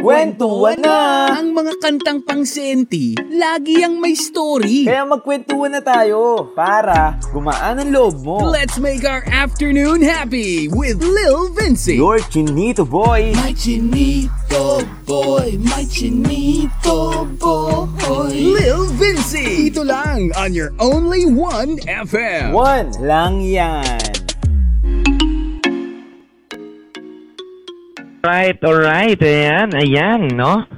Kwentuhan na! Ang mga kantang pang lagi ang may story. Kaya magkwentuhan na tayo para gumaan ang loob mo. Let's make our afternoon happy with Lil Vinci. Your chinito boy! My chinito boy, my chinito boy. Lil Vinci. Dito lang on your only one FM. One lang yan! Right, alright. Ayan, ayan, no?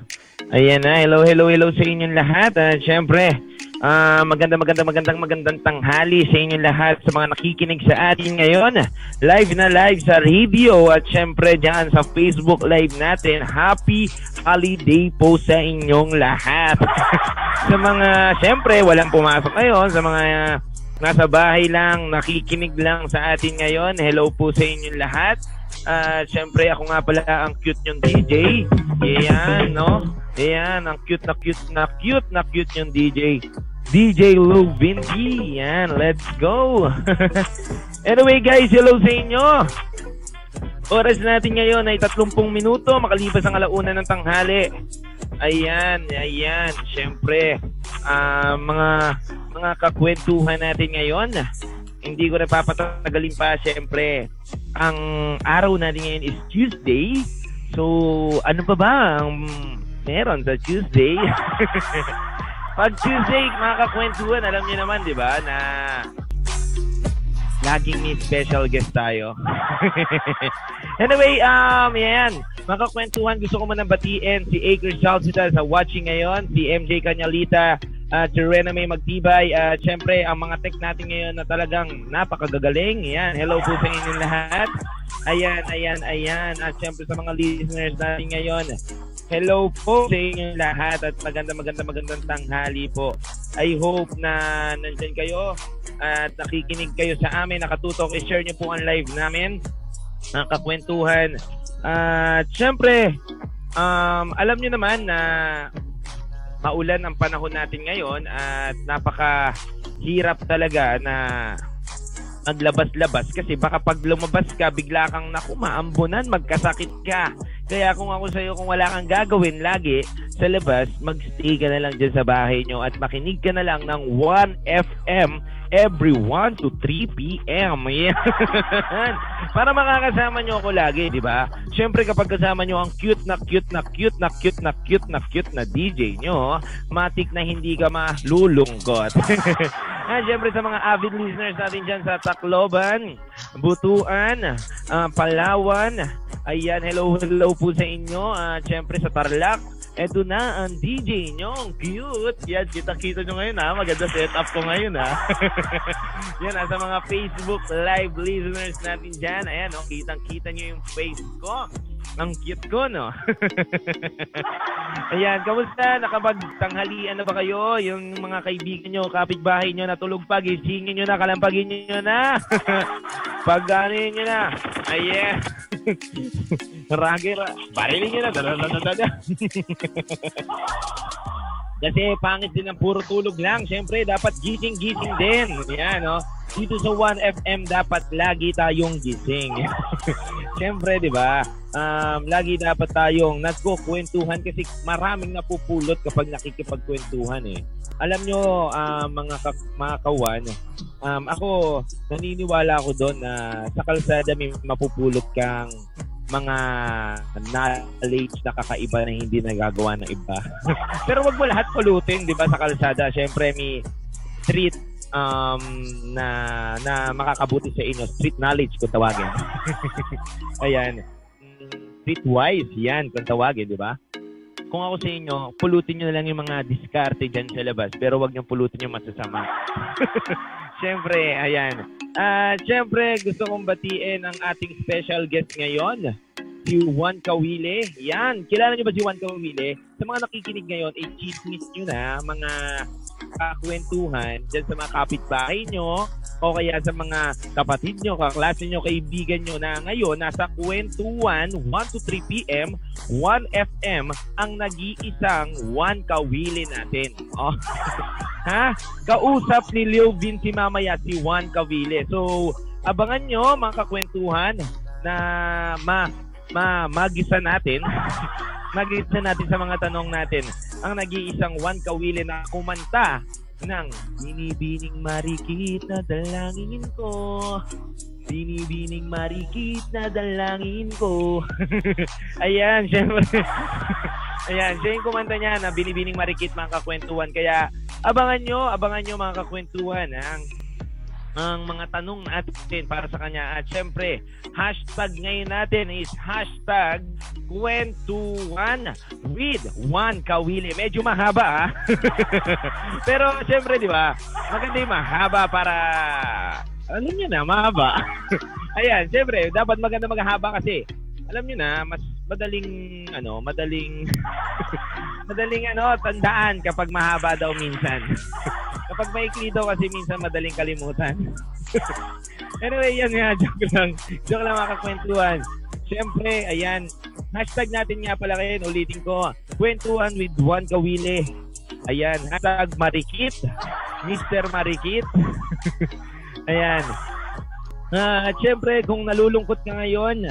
Ayan na. Hello, hello, hello sa inyong lahat. At syempre, ah maganda, maganda, magandang, magandang tanghali sa inyong lahat sa mga nakikinig sa atin ngayon. Live na live sa radio at syempre dyan sa Facebook Live natin. Happy holiday po sa inyong lahat. sa mga, syempre, walang pumasok ngayon. Sa mga nasa bahay lang, nakikinig lang sa atin ngayon. Hello po sa inyong lahat. At syempre ako nga pala ang cute yung DJ. Ayan, no? Ayan, ang cute na cute na cute na cute yung DJ. DJ Lou Vinci. Yan, let's go. anyway guys, hello sa inyo. Oras natin ngayon ay 30 minuto makalipas ang alauna ng tanghali. Ayan, ayan, syempre, ah, mga mga kakwentuhan natin ngayon. Hindi ko na papatagalin pa, syempre. Ang araw natin ngayon is Tuesday. So, ano pa ba ang meron sa Tuesday? Pag Tuesday, mga kakwentuhan, alam niyo naman, di ba, na laging may special guest tayo. anyway, um, yan. Mga kakwentuhan, gusto ko muna batiin si Acres Salsita sa watching ngayon, si MJ Canyalita, at si Rena May Magtibay, at syempre, ang mga tech natin ngayon na talagang napakagagaling. Yan, hello po sa inyong lahat. Ayan, ayan, ayan. At syempre sa mga listeners natin ngayon, hello po sa inyong lahat at maganda, maganda, magandang tanghali po. I hope na nandyan kayo at nakikinig kayo sa amin, nakatutok. I-share nyo po ang live namin, ang kakwentuhan. At syempre, um, alam nyo naman na maulan ang panahon natin ngayon at napaka hirap talaga na maglabas-labas kasi baka pag lumabas ka bigla kang naku magkasakit ka. Kaya kung ako sa'yo kung wala kang gagawin lagi sa labas magstay ka na lang dyan sa bahay nyo at makinig ka na lang ng 1FM every 1 to 3 p.m. Yan. Para makakasama nyo ako lagi, di ba? Siyempre kapag kasama nyo ang cute na cute na cute na cute na cute na cute na DJ nyo, matik na hindi ka malulungkot. ah, siyempre sa mga avid listeners natin dyan sa Tacloban, Butuan, ah, Palawan, ayan, hello, hello po sa inyo. Ah, siyempre sa Tarlac, eto na ang DJ nyo. Ang cute. Yan, kita-kita nyo ngayon ha. Maganda setup ko ngayon ha. Yan, sa mga Facebook live listeners natin dyan. Ayan, oh, kitang-kita nyo yung face ko. Ang cute ko, no? Ayan, kamusta? Nakapagtanghalian na ba kayo? Yung mga kaibigan nyo, kapitbahay nyo, natulog pa, gisingin nyo na, kalampagin nyo na. Pag ano nyo na. Ayan. Ragir, barilin nyo na. Dadadadada. Kasi pangit din ang puro tulog lang. Siyempre, dapat gising-gising din. Yan, no? Dito sa 1FM, dapat lagi tayong gising. Siyempre, di ba? Um, lagi dapat tayong nagkukwentuhan kasi maraming napupulot kapag nakikipagkwentuhan eh. Alam nyo, uh, mga, ka- mga kawan, um, ako, naniniwala ako doon na sa kalsada may mapupulot kang mga knowledge na kakaiba na hindi nagagawa ng iba. Pero wag mo lahat pulutin, 'di ba, sa kalsada. Syempre may street um, na na makakabuti sa inyo, street knowledge kung tawagin. Ayan. Streetwise, yan kung tawagin, 'di ba? Kung ako sa inyo, pulutin nyo na lang yung mga diskarte dyan sa labas, pero wag nyo pulutin yung masasama. Siyempre, ayan. Ah, siyempre, gusto kong batiin ang ating special guest ngayon, si Juan Kawile. Yan, kilala niyo ba si Juan Kawile? Sa mga nakikinig ngayon, eh, chismis nyo na, mga kakwentuhan dyan sa mga kapitbahay nyo o kaya sa mga kapatid nyo, kaklase nyo, kaibigan nyo na ngayon nasa kwentuhan 1 to 3 p.m. 1 FM ang nag-iisang Juan Kawile natin. Oh. ha? Kausap ni Leo Vinci mamaya si Juan Kawile. So, abangan nyo mga kakwentuhan na ma, ma magisa natin mag-isa natin sa mga tanong natin. Ang nag-iisang Juan Kawili na kumanta ng Binibining marikit na dalangin ko. Binibining marikit na dalangin ko. Ayan, syempre. Ayan, siya yung kumanta niya na Binibining marikit mga kakwentuhan. Kaya abangan nyo, abangan nyo mga kakwentuhan ang ang mga tanong natin para sa kanya. At syempre, hashtag ngayon natin is hashtag kwentuhan with Juan Kawili. Medyo mahaba ha. Pero syempre, di ba, maganda yung mahaba para alam niyo na, mahaba. Ayan, syempre, dapat maganda maghaba kasi alam niyo na, mas madaling ano, madaling madaling ano, tandaan kapag mahaba daw minsan. kapag maikli daw kasi minsan madaling kalimutan. anyway, yan nga, joke lang. Joke lang mga kakwentuhan. Siyempre, ayan, hashtag natin nga pala kayo, ulitin ko, kwentuhan with Juan Kawile. Ayan, hashtag Marikit, Mr. Marikit. ayan. Uh, at syempre, kung nalulungkot ka ngayon,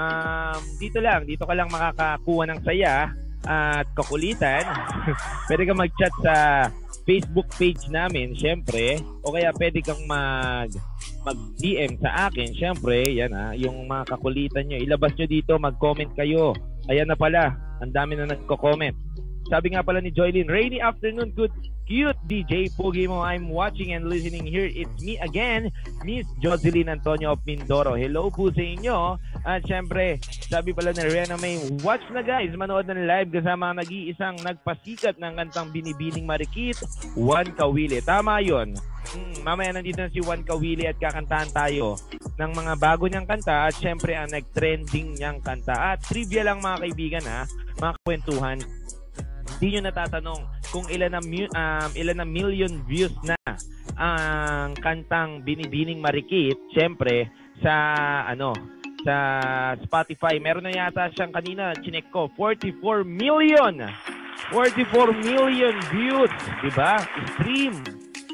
um, dito lang, dito ka lang makakakuha ng saya at kakulitan. Pwede ka mag-chat sa Facebook page namin, syempre, o kaya pwede kang mag mag-DM sa akin, syempre, yan ha, yung mga kakulitan nyo, ilabas nyo dito, mag-comment kayo. Ayan na pala, ang dami na nagko-comment. Sabi nga pala ni Joylyn, rainy afternoon, good cute DJ Pogi mo. I'm watching and listening here. It's me again, Miss Jocelyn Antonio of Mindoro. Hello po sa inyo. At syempre, sabi pala ni Rihanna May, watch na guys, manood ng live kasama ang nag-iisang nagpasikat ng kantang Binibining Marikit, Juan Kawili. Tama yon. Hmm, mamaya nandito na si Juan Kawili at kakantahan tayo ng mga bago niyang kanta at syempre ang nag-trending niyang kanta. At trivia lang mga kaibigan ha, mga kwentuhan, hindi nyo natatanong kung ilan na, um, ilan na million views na ang kantang Binibining Marikit, syempre, sa ano, sa Spotify. Meron na yata siyang kanina, chinek ko, 44 million. 44 million views, 'di ba? Stream.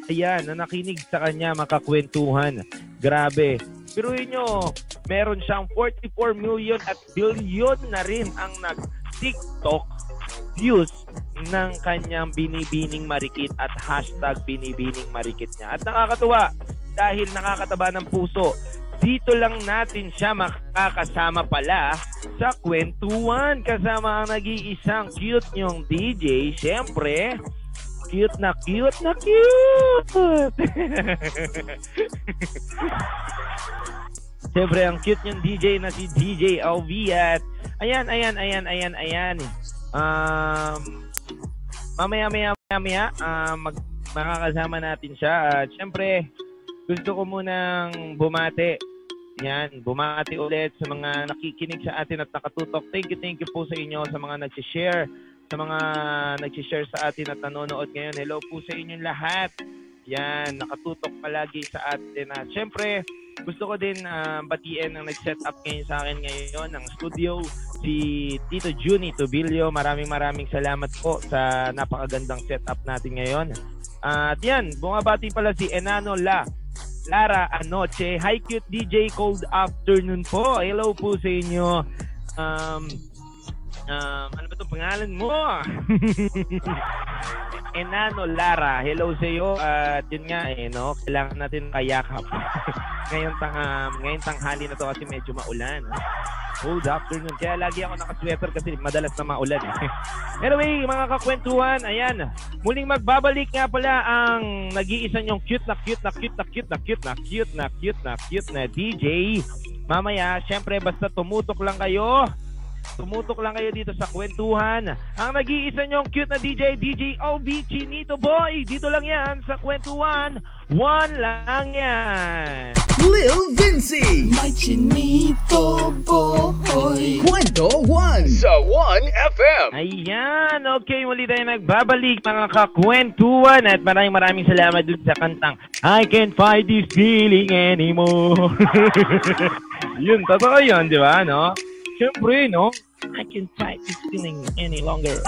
Ayan, na nakinig sa kanya makakwentuhan. Grabe. Pero nyo, meron siyang 44 million at billion na rin ang nag-TikTok views ng kanyang binibining marikit at hashtag binibining marikit niya. At nakakatuwa dahil nakakataba ng puso. Dito lang natin siya makakasama pala sa kwentuhan kasama ang nag-iisang cute niyong DJ. Siyempre, cute na cute na cute! Siyempre, ang cute niyong DJ na si DJ Alviat. Ayan, ayan, ayan, ayan, ayan. Um, mamaya maya maya, maya uh, mag, makakasama natin siya. At syempre, gusto ko munang bumati. Yan, bumati ulit sa mga nakikinig sa atin at nakatutok. Thank you, thank you po sa inyo sa mga nag-share, sa mga nag-share sa atin at nanonood ngayon. Hello po sa inyong lahat. Yan, nakatutok palagi sa atin. At syempre, gusto ko din uh, batiin ang nag-set up ngayon sa akin ngayon ng studio si Tito Juni Tobilio. Maraming maraming salamat po sa napakagandang setup natin ngayon. Uh, at yan, bumabati pala si Enano La. Lara Anoche. Hi cute DJ, cold afternoon po. Hello po sa inyo. Um, um, ano ba itong pangalan mo? Enano Lara. Hello sa iyo. At yun nga eh, no? Kailangan natin kayakap. ngayon, tang, um, ngayon tanghali na to kasi medyo maulan. Good afternoon. Kaya lagi ako nakasweater kasi madalas na maulan. Eh. anyway, mga kakwentuhan, ayan. Muling magbabalik nga pala ang nag-iisa niyong cute na cute na cute na cute na cute na cute na cute na cute na DJ. Mamaya, syempre basta tumutok lang kayo Tumutok lang kayo dito sa kwentuhan. Ang nag-iisa nyong cute na DJ, DJ OB Chinito Boy. Dito lang yan sa kwentuhan. One lang yan. Lil Vinci. My Chinito Boy. Kwento 1 sa 1FM. Ayan. Okay, muli tayo nagbabalik mga kakwentuhan. At maraming maraming salamat dun sa kantang I can't fight this feeling anymore. yun, totoo yun, di ba? No? Siyempre, no? I can fight this feeling any longer.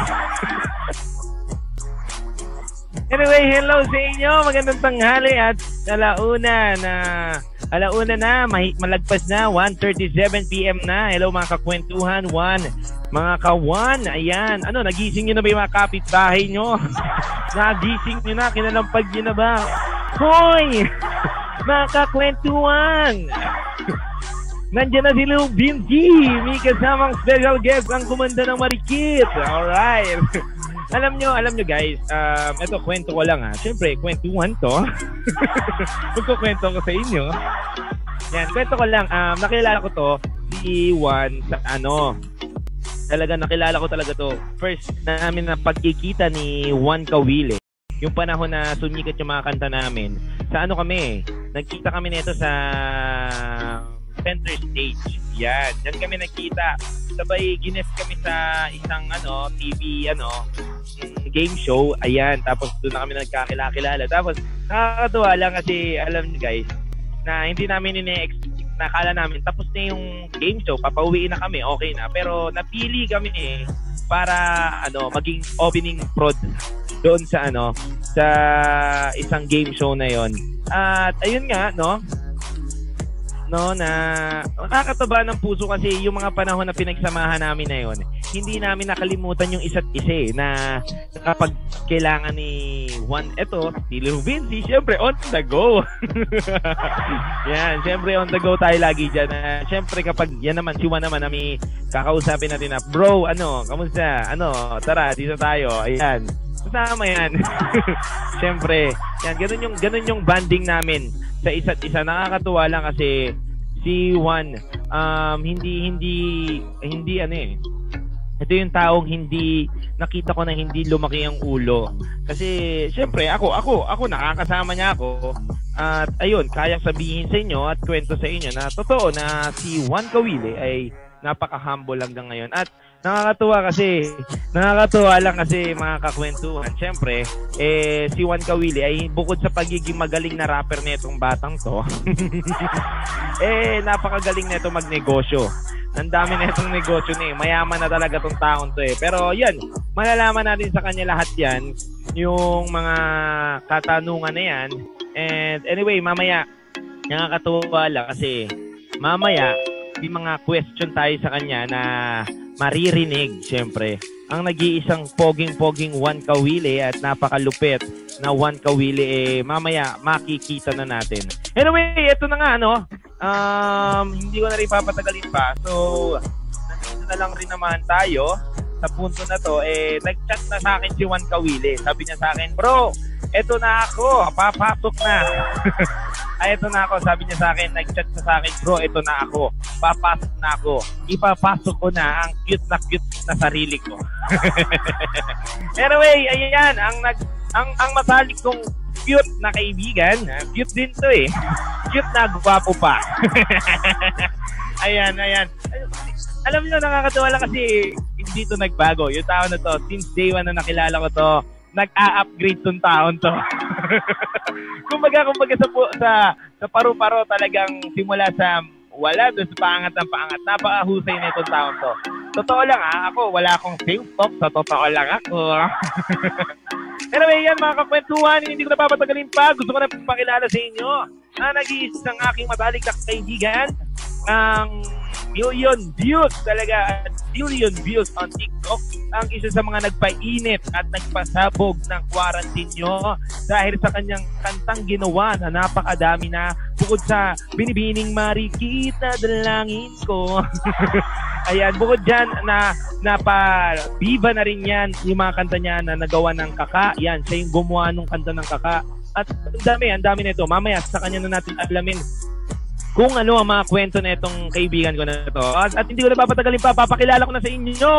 anyway, hello sa inyo. Magandang tanghali at alauna na Alauna na, mahi- malagpas na, 1.37pm na. Hello mga kakwentuhan, one. Mga kawan, ayan. Ano, nagising nyo na ba yung mga kapitbahay nyo? nagising nyo na, kinalampag nyo na ba? Hoy! Mga kakwentuhan! Nandiyan na si Lil Vinci. May kasamang special guest ang kumanda ng Marikit. Alright. alam nyo, alam nyo guys, um, ito kwento ko lang ha. Siyempre, kwentuhan to. Magkukwento ko sa inyo. Yan, kwento ko lang. Um, nakilala ko to, si Juan, sa ano, talaga nakilala ko talaga to. First namin na pagkikita ni Juan Kawile. Yung panahon na sumikat yung mga kanta namin. Sa ano kami, nagkita kami nito sa center stage. Yan, diyan kami nagkita. Sabay ginest kami sa isang ano, TV ano, mm, game show. Ayan, tapos doon na kami nagkakilala. Tapos nakakatuwa lang kasi alam niyo guys, na hindi namin ine-expect nakala namin tapos na yung game show, papauwiin na kami, okay na. Pero napili kami eh para ano maging opening prod doon sa ano sa isang game show na yon. At ayun nga no, no na nakakataba ng puso kasi yung mga panahon na pinagsamahan namin na yon hindi namin nakalimutan yung isa't isa eh, na kapag kailangan ni Juan eto si Lil Vinci syempre on the go. Yan syempre on the go tayo lagi dyan. Na syempre kapag yan naman si Juan naman na may kakausapin natin na bro ano kamusta? Ano tara dito tayo. Ayan Kasama yan. Siyempre, yan, ganun yung, ganun yung banding namin sa isa't isa. Nakakatuwa lang kasi si Juan, um, hindi, hindi, hindi ano eh, ito yung taong hindi nakita ko na hindi lumaki ang ulo. Kasi syempre ako ako ako nakakasama niya ako at ayun kayang sabihin sa inyo at kwento sa inyo na totoo na si Juan Kawile ay napaka-humble hanggang ngayon. At nakakatuwa kasi, nakakatuwa lang kasi mga kakwentuhan. Siyempre, eh, si Juan Kawili ay bukod sa pagiging magaling na rapper nitong batang to, eh, napakagaling nito magnegosyo. Ang dami na itong negosyo ni. Mayaman na talaga tong taon to eh. Pero yan, malalaman natin sa kanya lahat yan. Yung mga katanungan na yan. And anyway, mamaya, nakakatuwa lang kasi mamaya, may mga question tayo sa kanya na maririnig, syempre. Ang nag-iisang poging-poging Juan Kawili at napakalupit na Juan Kawili, eh, mamaya makikita na natin. Anyway, ito na nga, ano, um, hindi ko na rin papatagalin pa. So, nandito na lang rin naman tayo sa punto na to, eh, nag-chat na sa akin si Juan Kawili. Sabi niya sa akin, bro, eto na ako, papasok na. Ay, eto na ako. Sabi niya sa akin, nag-chat sa akin, bro, eto na ako. Papasok na ako. Ipapasok ko na ang cute na cute na sarili ko. anyway, ayan, ang nag ang ang matalik kong cute na kaibigan, ah, cute din to eh. Cute na gwapo pa. ayan, ayan. Alam niyo, nakakatuwa lang kasi hindi to nagbago. Yung tao na to, since day one na nakilala ko to, nag-a-upgrade tong taon to. kumbaga, kumbaga sa, sa, sa paru-paro talagang simula sa wala doon sa paangat ng paangat. Napakahusay na itong taon to. Totoo lang ha, ako wala akong safe talk. Sa totoo lang ako. anyway, yan mga kakwentuhan, hindi ko na papatagalin pa. Gusto ko na pakilala sa inyo na nag-iisang aking matalik na kaibigan ang million views talaga at billion views on TikTok ang isa sa mga nagpainit at nagpasabog ng quarantine nyo. Dahil sa kanyang kantang ginawa na napakadami na bukod sa binibining marikita dalangin ko. Ayan bukod dyan na napa-viva na rin yan yung mga kanta niya na nagawa ng kaka. Yan siya yung gumawa ng kanta ng kaka. At ang dami, ang dami nito. Mamaya sa kanya na natin alamin kung ano ang mga kwento na itong kaibigan ko na ito. At, at hindi ko na papatagalin pa, papakilala ko na sa inyo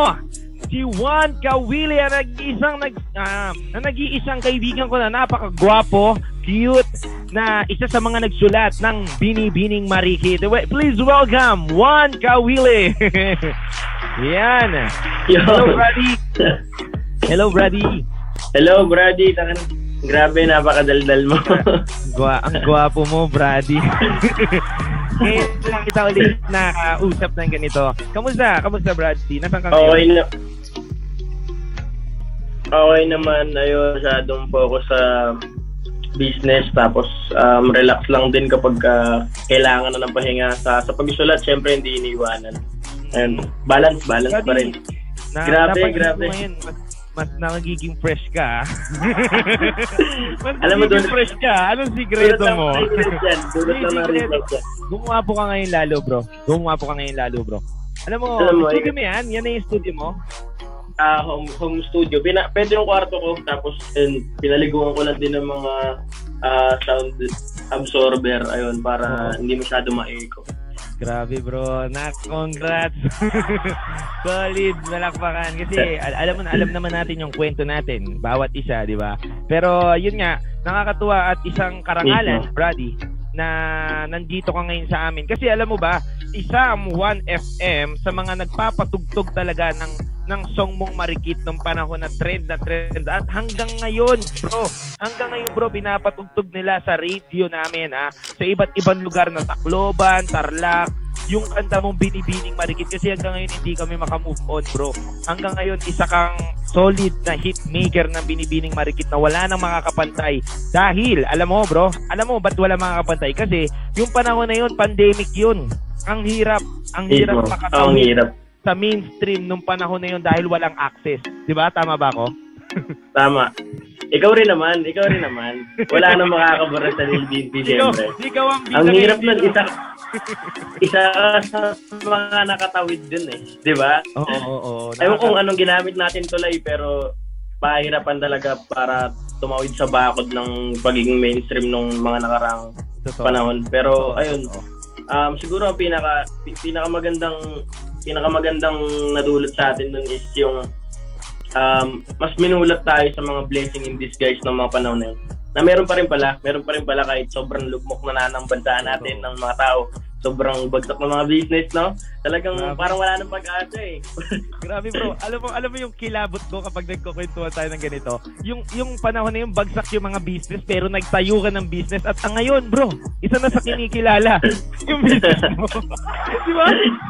si Juan Kawili ang nag-iisang nag, ah, na nag-iisang kaibigan ko na napakagwapo, cute, na isa sa mga nagsulat ng Binibining Marikit. Please welcome Juan Kawili. Yan. Hello, Brady. Hello, Brady. Hello, Brady. Grabe, napakadaldal mo. Gwa, ang gwapo mo, Brady. Ngayon lang kita ulit nakausap ng ganito. Kamusta? Kamusta, Brady? Nasaan ka okay na. Okay naman, ayun, masyadong focus sa business tapos um, relax lang din kapag uh, kailangan na ng pahinga sa sa pagsusulat syempre hindi iniiwanan and balance balance pa rin Na, Grabe, grabe. Ngayon, mas, mas nagiging fresh ka. ah. mas Alam mo, dun- fresh ka. Anong lang mo? Dulot lang ng Hindi, regret yan. Gumawa po ka ngayon lalo, bro. Gumawa po ka ngayon lalo, bro. Alam mo, Alam mo, studio mo yan? Yan na yung studio mo? Ah, home home studio. Pina, pwede yung kwarto ko tapos and, pinaliguan ko lang din ng mga ah, sound absorber ayun para hindi masyado ma-echo. Grabe bro, na congrats. Solid, malakpakan kasi al- alam mo na alam naman natin yung kwento natin, bawat isa, di ba? Pero yun nga, nakakatuwa at isang karangalan. Brady, na nandito ka ngayon sa amin. Kasi alam mo ba, isa ang 1FM sa mga nagpapatugtog talaga ng ng song mong marikit nung panahon na trend na trend. At hanggang ngayon bro hanggang ngayon bro pinapatugtog nila sa radio namin ha sa iba't ibang lugar na Tacloban, Tarlac yung kanta mong binibining marikit. Kasi hanggang ngayon hindi kami makamove on bro. Hanggang ngayon isa kang solid na hit maker ng binibining marikit na wala nang makakapantay. Dahil alam mo bro alam mo ba't wala makakapantay? Kasi yung panahon na yun pandemic yun. Ang hirap ang hirap Mismo. makatawid. Ang hirap. Sa mainstream nung panahon na yun dahil walang access. 'Di ba? Tama ba ako? Tama. Ikaw rin naman, ikaw rin naman. Wala nang makakabara sa Ikaw, siyempre. ikaw ang Ang hirap nun, isa, isa sa mga nakatawid dun eh. Di ba? Oo, oo, oo. Ewan Nakaka- kung anong ginamit natin tulay pero pahirapan talaga para tumawid sa bakod ng pagiging mainstream nung mga nakarang Totoo. panahon. Pero Totoo, ayun, um, siguro ang pinaka pi- pinakamagandang pinakamagandang nadulot sa atin nun is yung um, mas minulat tayo sa mga blessing in disguise ng mga panahon na yun. Na meron pa rin pala, meron pa rin pala kahit sobrang lugmok na nanang bansa natin ng mga tao, sobrang bagsak ng mga business, no? Talagang Grabe. parang wala nang pag-asa eh. Grabe bro, alam mo alam mo yung kilabot ko kapag nagkukwentuhan tayo ng ganito. Yung yung panahon na yung bagsak yung mga business pero nagtayo ka ng business at ang ngayon bro, isa na sa kinikilala yung business mo. Di ba?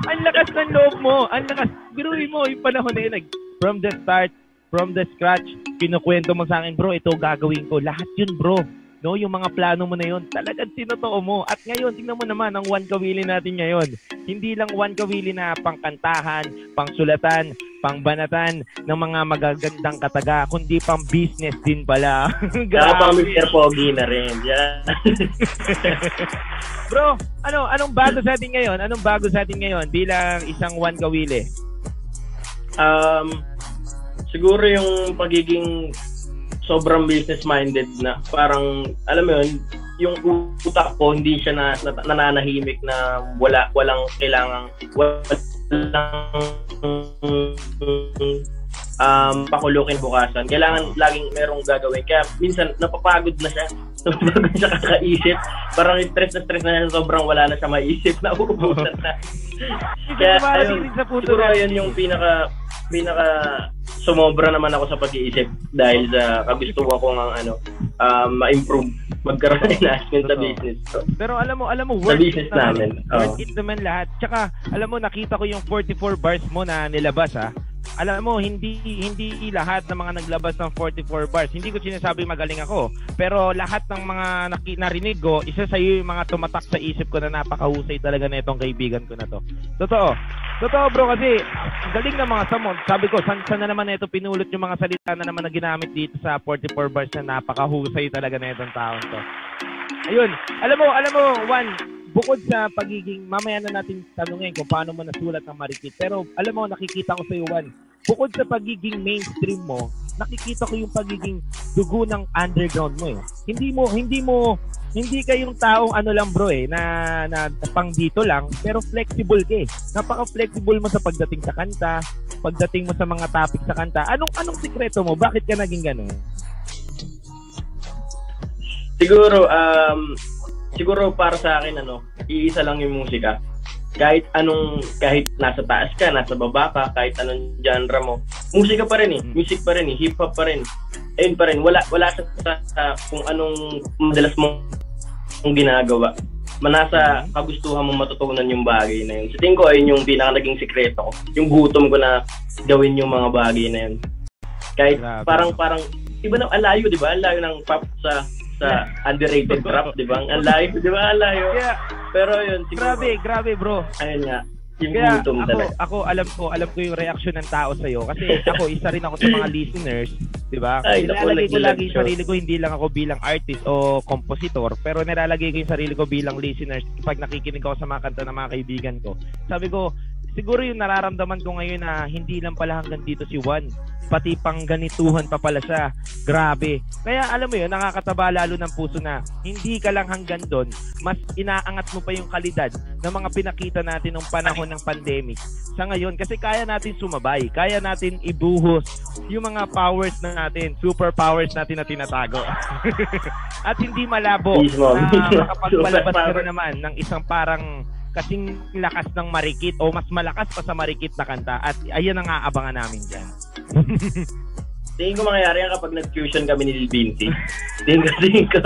Ang lakas ng loob mo, ang lakas. Biruin mo yung panahon na yun, like, from the start, from the scratch, kinukwento mo sa akin, bro, ito gagawin ko. Lahat yun, bro. No, yung mga plano mo na yun, talagang tinotoo mo. At ngayon, tingnan mo naman ang one kawili natin ngayon. Hindi lang one kawili na pangkantahan, pangsulatan, pangbanatan ng mga magagandang kataga, kundi pang business din pala. Kaya pang Grabe. Mr. Pogi na rin. Yeah. Bro, ano anong bago sa atin ngayon? Anong bago sa atin ngayon bilang isang one kawili? um, siguro yung pagiging sobrang business-minded na parang, alam mo yun, yung utak ko hindi siya na, na nananahimik na wala walang kailangang walang um, pakulukin bukasan. Kailangan laging merong gagawin. Kaya minsan napapagod na siya. Napapagod siya kakaisip. Parang stress na stress na siya. Sobrang wala na siya maisip. Nauubusan na. Kaya ayun, siguro yun yung pinaka pinaka sumobra naman ako sa pag-iisip dahil sa kagustuhan ko ng ano um, ma-improve magkaroon ng enhancement sa business ko. Pero alam mo, alam mo, Sa worth business it naman. namin, Worth oo. it naman lahat. Tsaka, alam mo, nakita ko yung 44 bars mo na nilabas, ha? Alam mo, hindi hindi lahat ng mga naglabas ng 44 bars. Hindi ko sinasabi magaling ako. Pero lahat ng mga naki, narinig ko, isa sa iyo yung mga tumatak sa isip ko na napakahusay talaga na itong kaibigan ko na to. Totoo. Totoo bro kasi galing ng mga samon. Sabi ko, san, saan na naman na ito pinulot yung mga salita na naman na ginamit dito sa 44 bars na napakahusay talaga na itong taon to. Ayun. Alam mo, alam mo, Juan, bukod sa pagiging, mamaya na natin tanungin kung paano mo nasulat ng marikit. Pero alam mo, nakikita ko sa iyo, Juan, bukod sa pagiging mainstream mo, nakikita ko yung pagiging dugo ng underground mo eh. Hindi mo, hindi mo, hindi ka yung taong ano lang bro eh, na, na pang dito lang, pero flexible ka eh. Napaka-flexible mo sa pagdating sa kanta, pagdating mo sa mga topic sa kanta. Anong, anong sikreto mo? Bakit ka naging ganun? Siguro um siguro para sa akin ano, iisa lang yung musika. Kahit anong kahit nasa taas ka, nasa baba ka, kahit anong genre mo, musika pa rin eh, music pa rin eh, hip hop pa rin. Ayun pa rin, wala wala sa, sa, sa kung anong madalas mo mong ginagawa. Manasa kagustuhan mo matutunan yung bagay na yun. Sa tingin ko, ayun yung pinaka naging sikreto ko. Yung gutom ko na gawin yung mga bagay na yun. Kahit Grabe. parang parang iba na alayo, 'di ba? Alayo ng pop sa sa underrated rap, di ba? Ang layo, di ba? Ang layo. Kaya, Pero yun, siguro, grabe, grabe bro. ayun nga, yung Kaya ako, talaga. ako alam ko, alam ko yung reaction ng tao sa iyo kasi ako isa rin ako sa mga listeners, 'di ba? Nilalagay ko lagi yung sarili ko hindi lang ako bilang artist o compositor, pero nilalagay ko yung sarili ko bilang listeners pag nakikinig ako sa mga kanta ng mga kaibigan ko. Sabi ko, siguro yung nararamdaman ko ngayon na hindi lang pala hanggang dito si Juan, pati pang ganituhan pa pala siya. Grabe. Kaya alam mo yun, nakakataba lalo ng puso na hindi ka lang hanggang doon, mas inaangat mo pa yung kalidad ng mga pinakita natin nung panahon ng pandemic sa ngayon kasi kaya natin sumabay, kaya natin ibuhos yung mga powers na natin, super powers natin na tinatago. At hindi malabo na makapagpalabas ka rin naman ng isang parang kasing lakas ng marikit o mas malakas pa sa marikit na kanta at ayan ang aabangan namin dyan. Tingin ko mangyayari yan kapag nag-fusion kami ni Lil Vinci. tingin ko, tingin ko.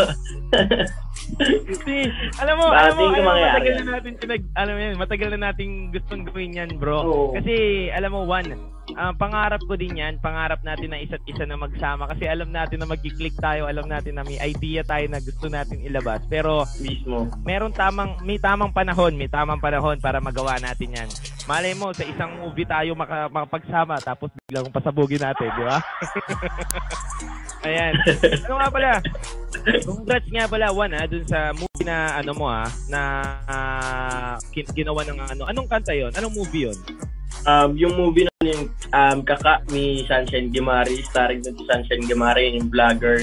Kasi, alam mo, alam mo, alam mo, matagal na natin pinag, alam mo yun, matagal na natin gustong gawin yan, bro. Oo. Kasi, alam mo, one, ah, pangarap ko din yan, pangarap natin na isa't isa na magsama kasi alam natin na magkiklik tayo, alam natin na may idea tayo na gusto natin ilabas. Pero, Mismo. meron tamang, may tamang panahon, may tamang panahon para magawa natin yan. Malay mo, sa isang movie tayo maka, makapagsama, tapos biglang pasabugin natin, di ba? Ayan. Ano nga pala? Congrats nga pala, Juan, ha, dun sa movie na, ano mo, ha, na kin- ginawa ng ano. Anong kanta yon? Anong movie yon? Um, yung movie na yung um, Kaka ni Sunshine Gimari, starring si Sunshine Gimari, yung vlogger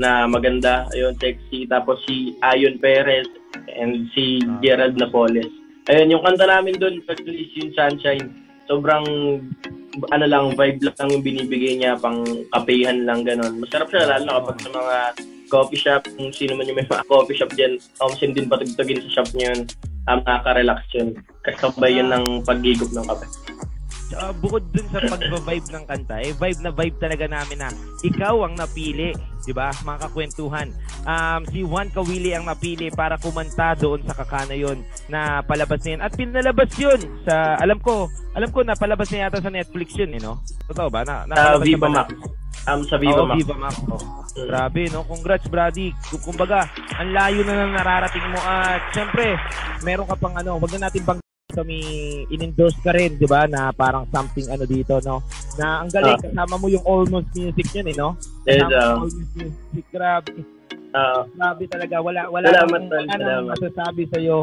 na maganda, ayun, sexy. Tapos si Ayon Perez and si Gerald Napoles. Ayun, yung kanta namin dun, pag-release yung Sunshine, sobrang ano lang, vibe lang yung binibigay niya, pang kapehan lang, ganon. Masarap siya, lalo na kapag sa mga coffee shop, kung sino man yung may mga coffee shop dyan, um, din patugtugin sa shop niyo yun, um, nakaka-relax yun. Kasabay yun ng paghigop ng kape. Tsaka bukod dun sa pagba-vibe ng kanta, eh, vibe na vibe talaga namin na ikaw ang napili, di ba? Mga kakwentuhan. Um, si Juan Kawili ang napili para kumanta doon sa kakana yon na palabas na yun. At pinalabas yun sa, alam ko, alam ko na palabas na yata sa Netflix yun, eh, no? Totoo ba? Na, Sa napalabas Viva na Max. Um, sa Viva Oo, Max. Viva Max. oh. Mm. Grabe, no? Congrats, Brady. Kung- Kumbaga, ang layo na nang nararating mo. At syempre, meron ka pang ano, wag na natin bang kami in-endorse ka rin, di ba? Na parang something ano dito, no? Na ang galing, kasama mo yung almost music yun, eh, no? Yes, Kasama ah. mo almost music. Grabe. Ah, Grabe talaga. Wala, wala Salamat, tol. wala nang Salamat. masasabi sa'yo.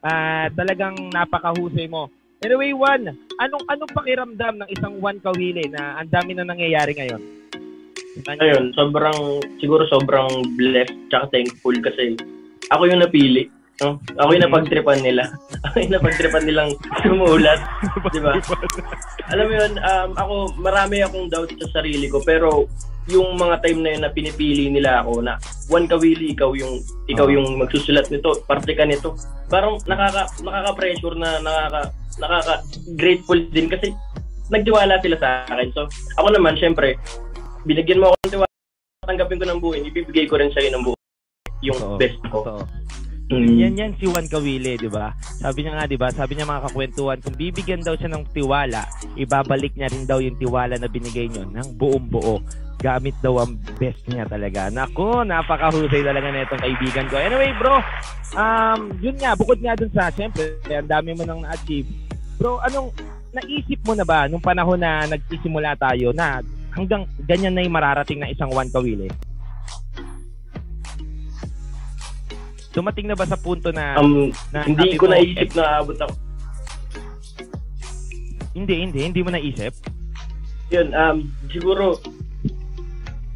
Ah, talagang napakahusay mo. Anyway, Juan, anong anong pakiramdam ng isang Juan Kawili na ang dami na nangyayari ngayon? Ano ayun, sobrang, siguro sobrang blessed tsaka thankful kasi ako yung napili. No? Ako yung napagtripan nila. Ako yung napagtripan nilang sumulat. di ba? Alam mo yun, um, ako, marami akong doubt sa sarili ko, pero yung mga time na yun na pinipili nila ako na one kawili ikaw yung ikaw yung magsusulat nito parte ka nito parang nakaka nakaka-pressure na nakaka nakaka grateful din kasi nagtiwala sila sa akin so ako naman syempre binigyan mo ako ng tiwala tanggapin ko ng buo ibibigay ko rin sa ng buo yung Totoo. best ko Totoo. Mm. Yan yan si Juan Kawili, 'di ba? Sabi niya nga, 'di ba? Sabi niya mga kakwentuhan, kung bibigyan daw siya ng tiwala, ibabalik niya rin daw yung tiwala na binigay niyo ng buong buo. Gamit daw ang best niya talaga. Nako, napakahusay talaga na itong kaibigan ko. Anyway, bro, um, yun nga, bukod nga dun sa, syempre, ang dami mo nang na-achieve. Bro, anong, naisip mo na ba nung panahon na nagsisimula tayo na hanggang ganyan na yung mararating na isang Juan Kawili? Dumating na ba sa punto na um, na hindi ko mo, naisip na aabot ako Hindi, hindi. Hindi mo naisip? yun um, siguro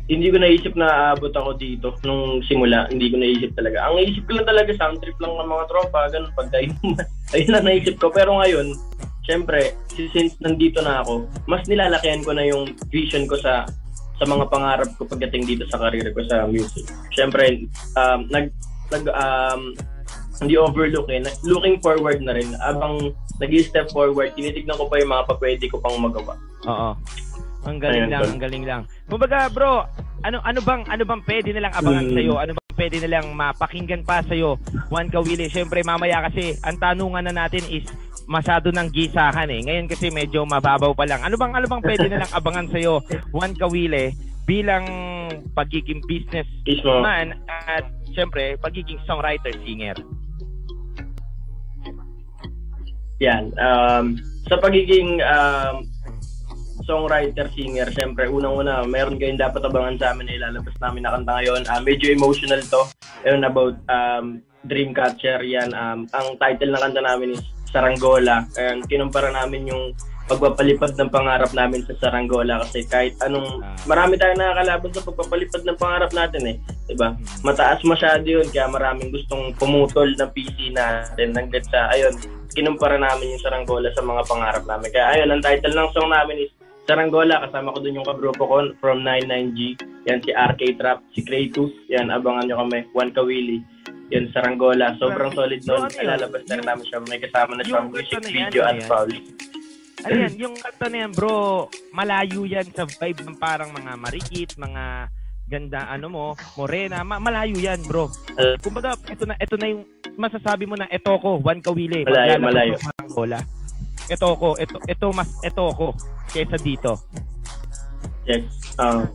hindi ko naisip na aabot ako dito nung simula. Hindi ko naisip talaga. Ang naisip ko lang talaga, sound trip lang ng mga tropa, ganun, pagka inuman. Ayun lang naisip ko. Pero ngayon, syempre, si- since nandito na ako, mas nilalakihan ko na yung vision ko sa sa mga pangarap ko pagdating dito sa career ko sa music. Syempre, um, nag, nag um, hindi overlook eh. Looking forward na rin. Abang nag-step forward, tinitignan ko pa yung mga papwede ko pang magawa. Oo. Ang galing Ayun, lang, ang galing lang. Kumbaga, bro, ano ano bang ano bang pwede nilang abangan Hmm. sa iyo? Ano bang pwede nilang mapakinggan pa sa iyo? Juan Kawili, syempre mamaya kasi ang tanungan na natin is masyado ng gisahan eh. Ngayon kasi medyo mababaw pa lang. Ano bang ano bang pwede nilang abangan sa iyo, Juan Kawili, bilang ang pagiging business Mismo. man at syempre pagiging songwriter singer. Yan. Um, sa pagiging um, songwriter, singer, syempre, unang-una, meron kayong dapat abangan sa amin na ilalabas namin na kanta ngayon. Ah, medyo emotional to. Ayun about um, Dreamcatcher. Yan. Um, ang title ng kanta namin is Saranggola. And kinumpara namin yung pagpapalipad ng pangarap namin sa Saranggola kasi kahit anong marami tayong nakakalaban sa pagpapalipad ng pangarap natin eh. 'Di ba? Mataas masyado 'yun kaya maraming gustong pumutol ng PC natin hanggang sa ayun, kinumpara namin yung Saranggola sa mga pangarap namin. Kaya ayun, ang title ng song namin is Saranggola. Kasama ko dun yung kabrupo ko from 99G. Yan si RK Trap, si Kratos. Yan, abangan nyo kami. Juan Kawili. Yan, Saranggola. Sobrang solid So, nun. ano yun? Ilalabas na rin namin siya. May kasama na siya Yung music ano yan, video ano at yan? foul. Ayan, yung kanta na yan, bro, malayo yan sa vibe ng parang mga marikit, mga ganda ano mo, morena, ma- malayo yan, bro. Uh, Kumbaga, ito na ito na yung masasabi mo na ito ko, Juan Kawili. Malayo, malayo. ng Angola. Ito ko, ito ito mas ito ko kaysa dito. yes. Ah.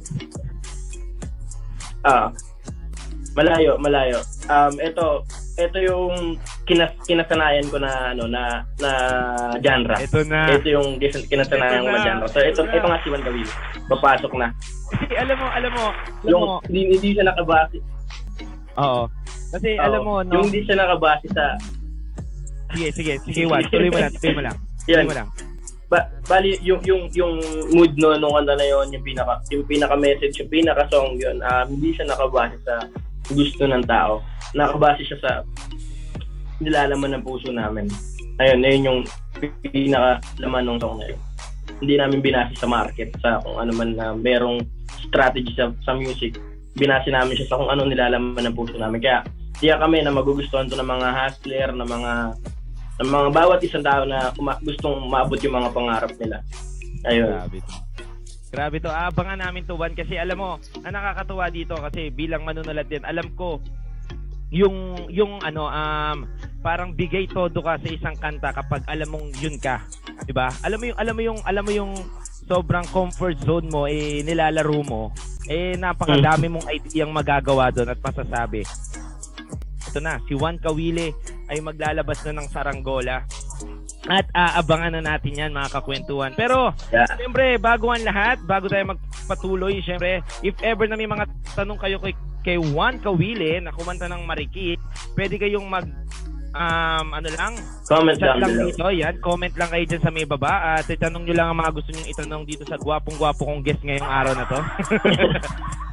ah. Malayo, malayo. Um, ito, ito yung kinas kinasanayan ko na ano na na genre. Ito na. Ito yung kinasanayan ko Ito na na. genre. So ito Ito ito nga si Juan Kawili. Papasok na. Kasi alam mo, alam mo, alam Yung mo, hindi, hindi siya nakabase. oo. Kasi alam mo, Oo. no, Yung hindi siya nakabase sa sige, sige, sige, Juan, tuloy mo lang, tuloy mo lang. Tuloy mo lang. Ba, bali yung yung yung mood no nung kanta na yon yung pinaka yung pinaka message yung pinaka song yun um, hindi siya nakabase sa gusto ng tao nakabase siya sa nilalaman ng puso namin ayun ayun yung pinaka laman ng song na yun hindi namin binase sa market sa kung ano man na merong strategy sa, sa music binase namin siya sa kung ano nilalaman ng puso namin kaya tiyak kami na magugustuhan to ng mga hustler ng mga ng mga bawat isang tao na uma- gustong maabot yung mga pangarap nila. Ayun. Grabe. Grabe to. Abangan namin to, Juan. Kasi alam mo, ang nakakatuwa dito kasi bilang manunulat din, alam ko, yung, yung ano, um, parang bigay todo ka sa isang kanta kapag alam mong yun ka. 'Di ba? Alam mo yung, alam mo yung, alam mo yung sobrang comfort zone mo, eh, nilalaro mo, eh, napakadami mong ideyang magagawa doon at masasabi. Ito na, si Juan Kawile ay maglalabas na ng Saranggola. At aabangan na natin yan mga kakwentuhan. Pero, Yeah. siyempre, bago ang lahat, bago tayo magpatuloy, siyempre, if ever na may mga tanong kayo kay, kay Juan Kawile na kumanta ng Marikit, pwede kayong mag, um, ano lang, Comment lang below. dito, yan, comment lang kayo dyan sa may baba at itanong nyo lang ang mga gusto nyo itanong dito sa gwapong-gwapo kong guest ngayong araw na to.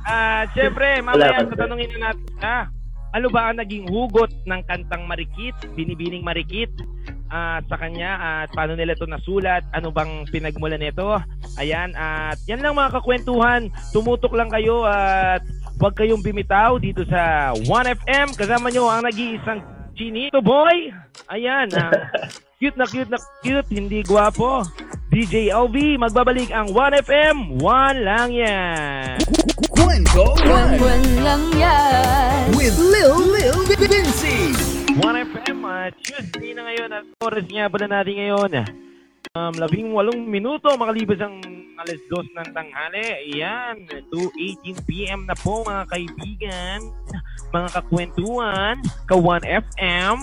Ah, siyempre, mamaya tatanungin na natin, ah, ano ba ang naging hugot ng kantang Marikit, Binibining Marikit, ah, sa kanya at paano nila ito nasulat, ano bang pinagmulan nito. Ayan, at yan lang mga kakwentuhan, tumutok lang kayo at huwag kayong bimitaw dito sa 1FM, kasama nyo ang nag-iisang Chinito Boy. Ayan, ang cute na cute na cute, hindi gwapo. DJ LV, magbabalik ang 1FM, one lang yan. Kwento One Buwan lang yan. with Lil Lil Vinci. 1FM, uh, Tuesday na ngayon at oras nga pala natin ngayon. Um, labing walong minuto makalipas ang alas dos ng tanghali. Ayan, 2.18pm na po mga kaibigan, mga kakwentuhan, ka 1FM.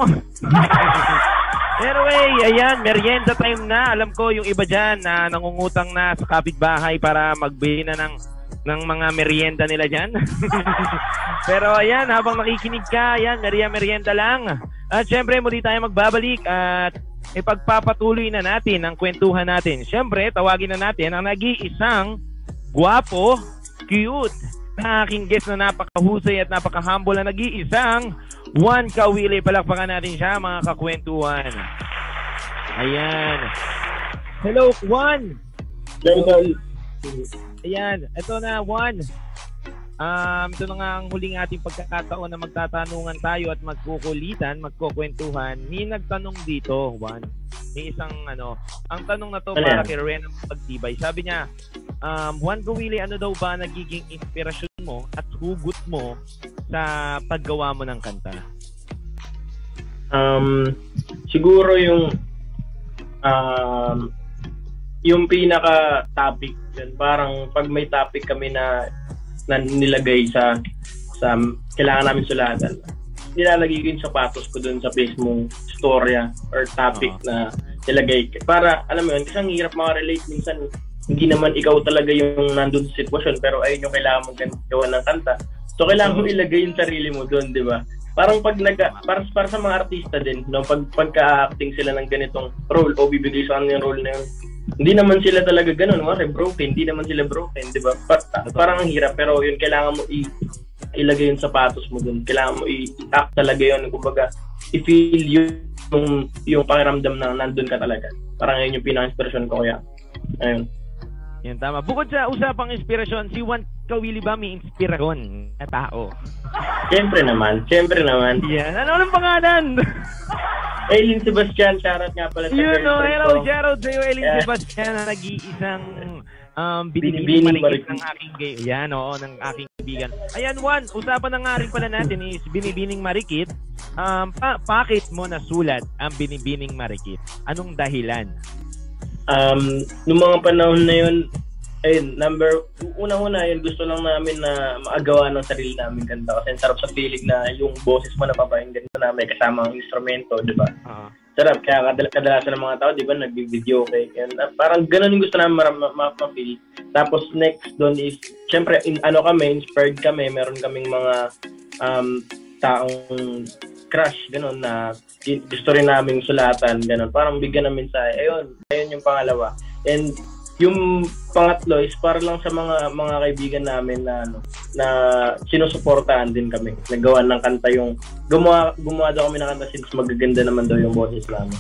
anyway, ayan, merienda time na. Alam ko yung iba dyan na nangungutang na sa kapitbahay para magbili na ng ng mga merienda nila dyan. Pero ayan, habang nakikinig ka, ayan, meria merienda lang. At syempre, muli tayo magbabalik at ipagpapatuloy na natin ang kwentuhan natin. Syempre, tawagin na natin ang nag-iisang guwapo, cute, na aking guest na napakahusay at napaka-humble na nag-iisang Juan Kawili. Palakpakan natin siya, mga kakwentuhan. Ayan. Hello, Juan! Dahil Ayan, ito na, Juan. Um, ito na nga ang huling ating pagkakataon na magtatanungan tayo at magkukulitan, magkukwentuhan. May nagtanong dito, Juan. May isang ano, ang tanong na to Ano para kay Rowena Pagtibay. Sabi niya, um, Juan Gawili, ano daw ba nagiging inspirasyon mo at hugot mo sa paggawa mo ng kanta? um, siguro yung um, yung pinaka topic yun, parang pag may topic kami na na nilagay sa sa kailangan namin sulatan. Nilalagay ko yung sapatos ko dun sa mismong storya or topic Oo. na nilagay. Para, alam mo yun, kasi ang hirap makarelate minsan hindi naman ikaw talaga yung nandun sa sitwasyon pero ayun yung kailangan mong gawa ng kanta. So kailangan mo ilagay yung sarili mo doon, di ba? Parang pag nag para, para sa mga artista din, no, pag pagka-acting sila ng ganitong role o bibigay sa kanila yung role na yun, hindi naman sila talaga ganun, wala broken, hindi naman sila broken, di ba? Pa- parang ang hirap pero yun kailangan mo i ilagay yung sapatos mo doon. Kailangan mo i-act talaga yun. Kumbaga, i-feel yung, yung pakiramdam na nandun ka talaga. Parang yun yung pinaka-inspiration ko kaya. Ayun. Yan tama. Bukod sa usapang inspirasyon, si Juan Kawili ba may inspirasyon na tao? Siyempre naman. Siyempre naman. Yan. Ano ang pangalan? Aileen Sebastian, shoutout nga pala sa o, girlfriend hello, shoutout sa'yo, Elin Yeah. Sebastian, na nag-iisang um, marikit marikit. ng aking gay. Yan, oo, ng aking kaibigan. Ayan, Juan, usapan na nga rin pala natin is binibining marikit. Um, pa bakit mo nasulat ang binibining marikit? Anong dahilan? Um, nung mga panahon na yun, ayun, number, unang-una, yun, gusto lang namin na maagawa ng sarili namin kanta. Kasi sarap sa feeling na yung boses mo napapakinggan mo na may kasama ang instrumento, di ba? Oo. sarap. Kaya kadal- kadalasan ng mga tao, di ba, nag-video okay. And, uh, parang ganun yung gusto namin ma- ma- ma- ma-feel. Tapos next doon is, syempre, in, ano kami, inspired kami. Meron kaming mga um, taong crush, ganun, na gusto rin namin sulatan, ganun. Parang bigyan namin sa, ayun, ayun yung pangalawa. And yung pangatlo is para lang sa mga mga kaibigan namin na ano na sinusuportahan din kami. Nagawa ng kanta yung gumawa gumawa daw kami ng kanta since magaganda naman daw yung boses namin.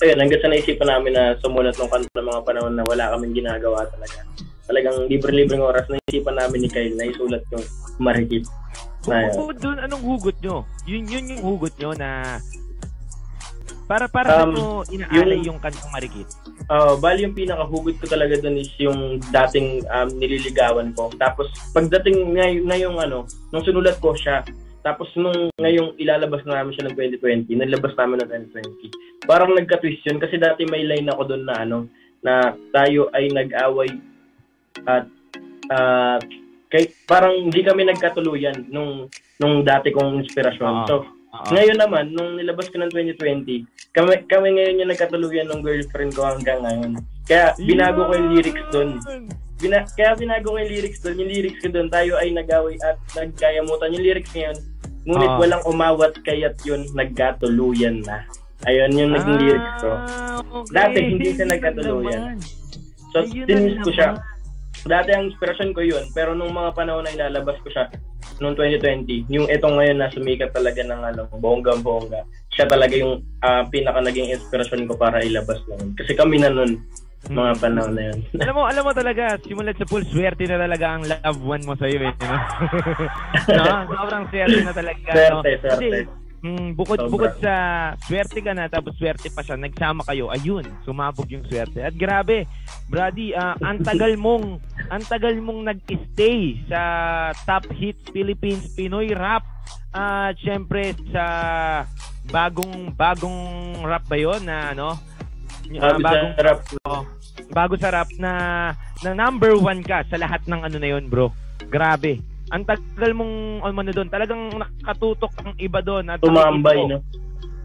Ayun, hanggang sa naisipan namin na sumulat ng kanta ng mga panahon na wala kaming ginagawa talaga. Talagang libre-libreng oras na isipan namin ni Kyle na isulat yung marikit. Yun. Bukod dun, anong hugot nyo? Yun, yun yung hugot nyo na para para Um, mo inaalay yung- yung kantang marikit. Oh, bali yung pinakahugot ko talaga doon is yung dating um, nililigawan ko. Tapos pagdating ngay ngayong ano, nung sinulat ko siya, tapos nung ngayong ilalabas na namin siya ng 2020, nilabas namin ng 2020. Parang nagka-twist yun kasi dati may line ako doon na ano, na tayo ay nag-away at ah, kay parang hindi kami nagkatuluyan nung nung dati kong inspirasyon. Oo. So, Oo. ngayon naman, nung nilabas ko ng 2020, kami, kami ngayon yung nagkatuluyan ng girlfriend ko hanggang ngayon. Kaya binago ko yung lyrics doon. Bina, kaya binago ko yung lyrics doon. Yung lyrics ko doon, tayo ay nag-away at nagkayamutan. Yung lyrics ngayon, ngunit Ah. walang umawat kaya't yun nagkatuluyan na. Ayun yung naging lyrics ko. Ah, okay. Dati, hindi siya nagkatuluyan. So, tinis ko siya. Dati ang inspirasyon ko yun, pero nung mga panahon na ilalabas ko siya, noong 2020, yung etong ngayon na sumikat talaga ng ano, bonggang-bongga, siya talaga yung ah, pinaka naging inspirasyon ko para ilabas nun. Kasi kami na nun, mga panahon na yun. alam mo, alam mo talaga, simulat sa pool, swerte na talaga ang love one mo sa'yo eh. No? no? Sobrang swerte na talaga. no? Swerte, swerte. Kasi, mm, bukod, Sobra. bukod sa swerte ka na, tapos swerte pa siya, nagsama kayo, ayun, sumabog yung swerte. At grabe, Brady, ah, ang tagal mong, ang tagal mong nag-stay sa Top Hits Philippines Pinoy Rap. At syempre sa bagong bagong rap ba 'yon na ano? Sabi bagong sa rap, Oh, bago sa rap na, na number one ka sa lahat ng ano na yun, bro. Grabe. Ang tagal mong ano doon, talagang nakatutok ang iba doon. At tumambay, no?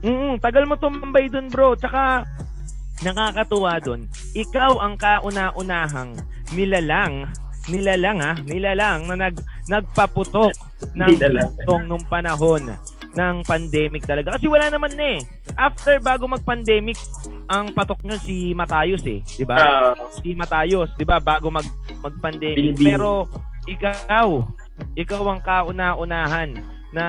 Mm, tagal mo tumambay doon, bro. Tsaka nakakatuwa doon. Ikaw ang kauna-unahang nilalang, nilalang ha, nilalang na nag nagpaputok ng tong nung panahon ng pandemic talaga. Kasi wala naman na eh. After bago mag-pandemic, ang patok nyo si Matayos eh, 'di ba? Ah, si Matayos, 'di ba, bago mag mag-pandemic. Pero ikaw, ikaw ang kauna-unahan na